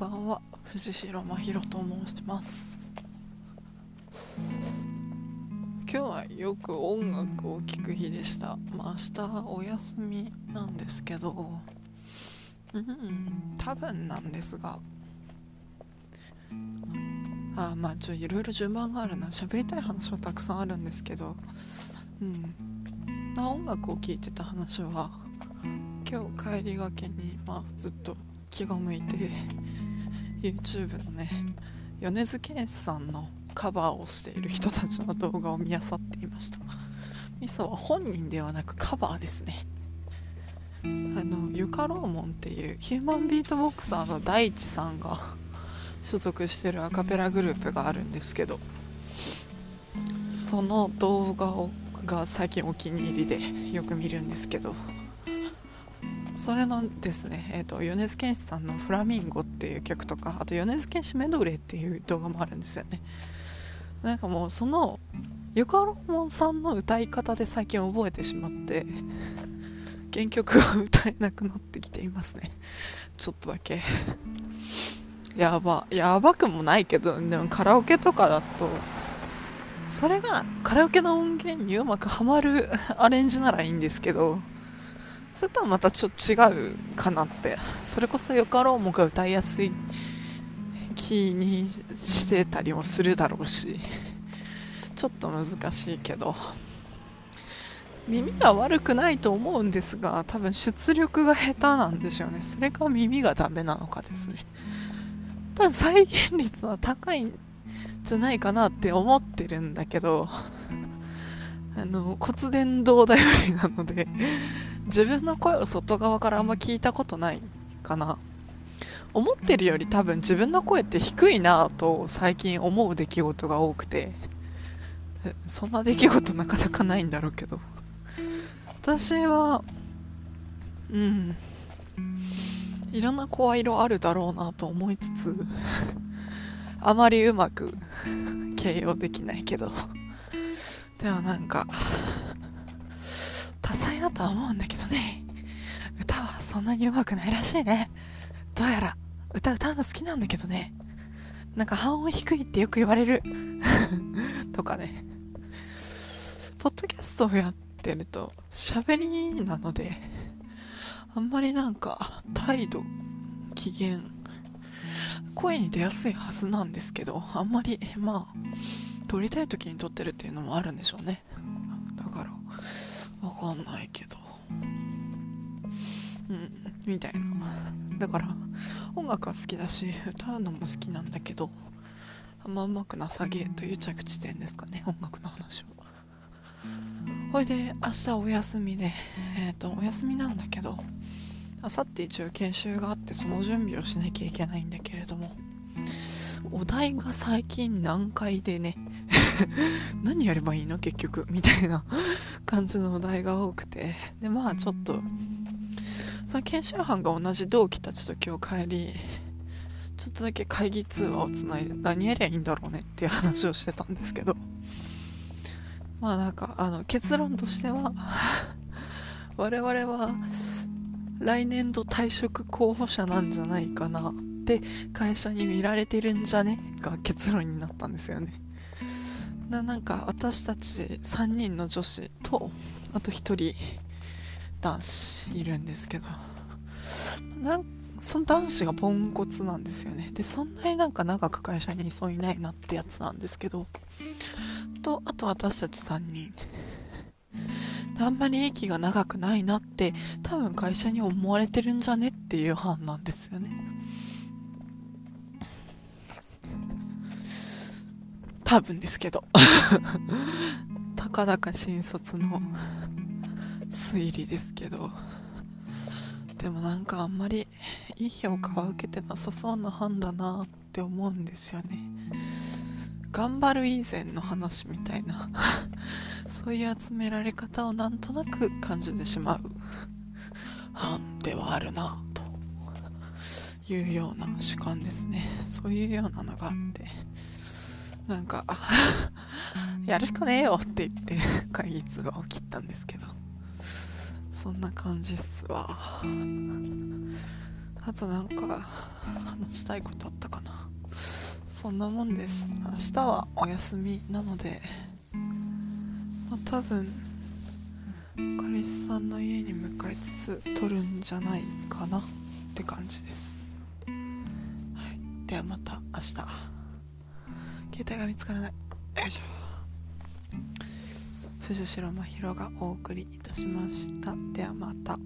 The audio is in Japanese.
ばんは藤代真宙と申します。今日はよく音楽を聴く日でした。まあ明日お休みなんですけど。うん多分なんですが。あまあちょいろいろ順番があるな。喋りたい話はたくさんあるんですけど。うん。音楽を聴いてた話は今日帰りがけに、まあ、ずっと気が向いて YouTube のね米津玄師さんのカバーをしている人たちの動画を見漁っていました。ミサは本人ではなくカバーですね。あのユカローモンっていうヒューマンビートボクサーの大地さんが所属してるアカペラグループがあるんですけどその動画をが最近お気に入りでよく見るんですけどそれのですね、えーと、米津玄師さんの「フラミンゴ」っていう曲とかあと米津玄師メドレーっていう動画もあるんですよね。なんかもうそのゆかろもんさんの歌い方で最近覚えてしまって原曲が歌えなくなってきていますね。ちょっとだけ。やばやばくもないけどでもカラオケとかだとそれがカラオケの音源にうまくはまるアレンジならいいんですけどそれとはまたちょっと違うかなって。それこそよかろうもが歌いやすい気にしてたりもするだろうし。ちょっと難しいけど。耳が悪くないと思うんですが多分出力が下手なんでしょうね。それか耳がダメなのかですね。多分再現率は高いんじゃないかなって思ってるんだけど。あの骨伝導頼りなので。自分の声を外側からあんま聞いたことないかな。思ってるより多分自分の声って低いなと最近思う出来事が多くて。そんな出来事なかなかないんだろうけど。私はうん。いろんな声色あるだろうなと思いつつあまりうまく形容できないけど。でもなんか多彩だとは思うんだけどね。歌はそんなに上手くないらしいね。どうやら歌歌うの好きなんだけどね。なんか半音低いってよく言われる。とかね。ポッドキャストをやってると喋りなのであんまりなんか態度機嫌声に出やすいはずなんですけどあんまりまあ撮りたい時に撮ってるっていうのもあるんでしょうねわかんないけど。うんみたいな。だから音楽は好きだし歌うのも好きなんだけどあんま上手くなさげという着地点ですかね音楽の話はほいで明日お休みでえっ、ー、とお休みなんだけどあさって一応研修があってその準備をしなきゃいけないんだけれどもお題が最近難解でね。何やればいいの結局みたいな感じのお題が多くて。でまあちょっとその研修班が同じ同期たちと今日帰りちょっとだけ会議通話をつないで何やりゃいいんだろうねっていう話をしてたんですけど。まあなんかあの結論としては 我々は来年度退職候補者なんじゃないかなって会社に見られてるんじゃね？が結論になったんですよね。ななんか私たち3人の女子とあと1人男子いるんですけどなんその男子がポンコツなんですよね。でそんなになんか長く会社にいそうにないなってやつなんですけどとあと私たち3人。あんまり息が長くないなって多分会社に思われてるんじゃねっていう班なんですよね。多分ですけど。たかだか新卒の推理ですけど。でもなんかあんまりいい評価は受けてなさそうな班だなって思うんですよね。頑張る以前の話みたいな。そういう集められ方をなんとなく感じてしまう。班ではあるなと。いうような主観ですね。そういうようなのがあってなんかやるしかねえよって言って 会議通話を切ったんですけど。そんな感じっすわ。あとなんか話したいことあったかな。そんなもんです。明日はお休みなので、まあ、多分彼氏さんの家に向かいつつ撮るんじゃないかなって感じです、はい、ではまた明日携帯が見つからない。よいしょ。藤代真宙がお送りいたしました。ではまた。